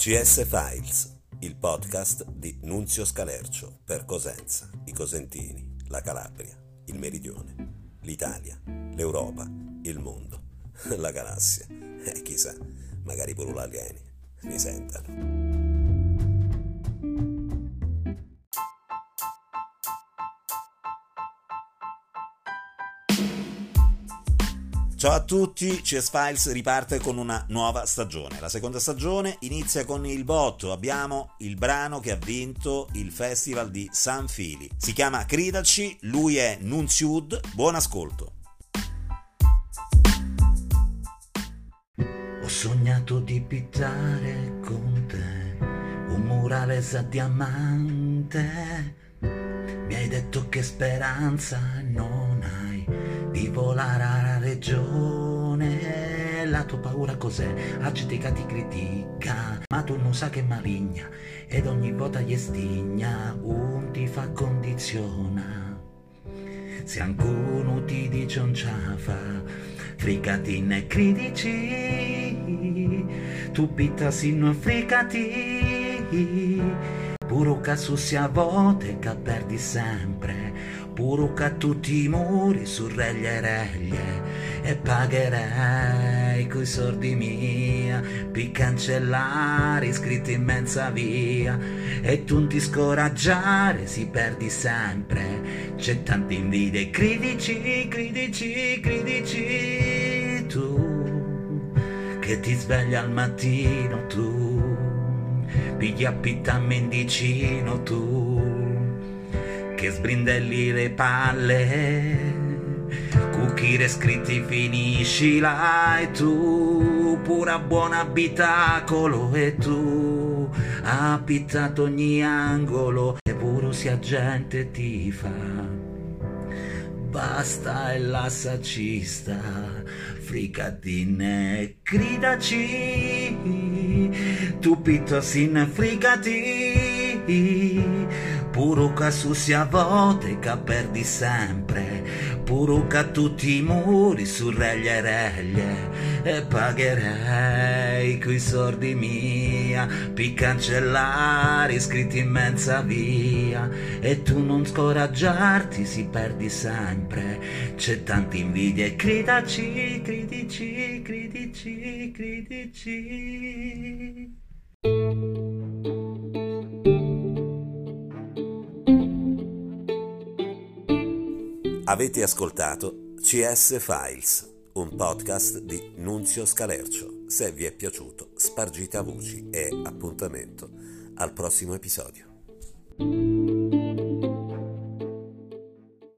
CS Files, il podcast di Nunzio Scalercio per Cosenza, i Cosentini, la Calabria, il Meridione, l'Italia, l'Europa, il mondo, la galassia e chissà, magari pure alieni mi sentano. Ciao a tutti, CS Files riparte con una nuova stagione. La seconda stagione inizia con il botto. Abbiamo il brano che ha vinto il festival di San Fili. Si chiama Cridaci, lui è Nunziud. Buon ascolto. Ho sognato di pittare con te un murale a diamante. Mi hai detto che speranza non di volare alla regione. La tua paura cos'è? Agitica ti critica, ma tu non sa che maligna ed ogni volta gli stigna, un ti fa condiziona. Se qualcuno ti dice un ciafa, fricati ne critici, tu pitta sino fricati, puro caso sia vote che perdi sempre. Puro che tutti i muri su reglie reglie e pagherei coi sordi mia per cancellare iscritti in mezza via. E tu non ti scoraggiare si perdi sempre. C'è tanta invidia e critici critici critici. Tu che ti svegli al mattino tu pigli a pitta mendicino tu che sbrindelli le palle. Cucchire scritti finisci là e tu pura buon abitacolo e tu abitato ogni angolo e puro sia gente ti fa. Basta e la saccista fricatine gridaci tu pitto sin fricati Puro che su sia vote che perdi sempre, puro che tutti i muri su reglie reglie, e pagherei coi sordi mia, per cancellare iscritti in mezza via, e tu non scoraggiarti si perdi sempre, c'è tanta invidia e cridaci, cridici, cridici, cridici. Avete ascoltato CS Files, un podcast di Nunzio Scalercio. Se vi è piaciuto, spargite a voci e appuntamento al prossimo episodio.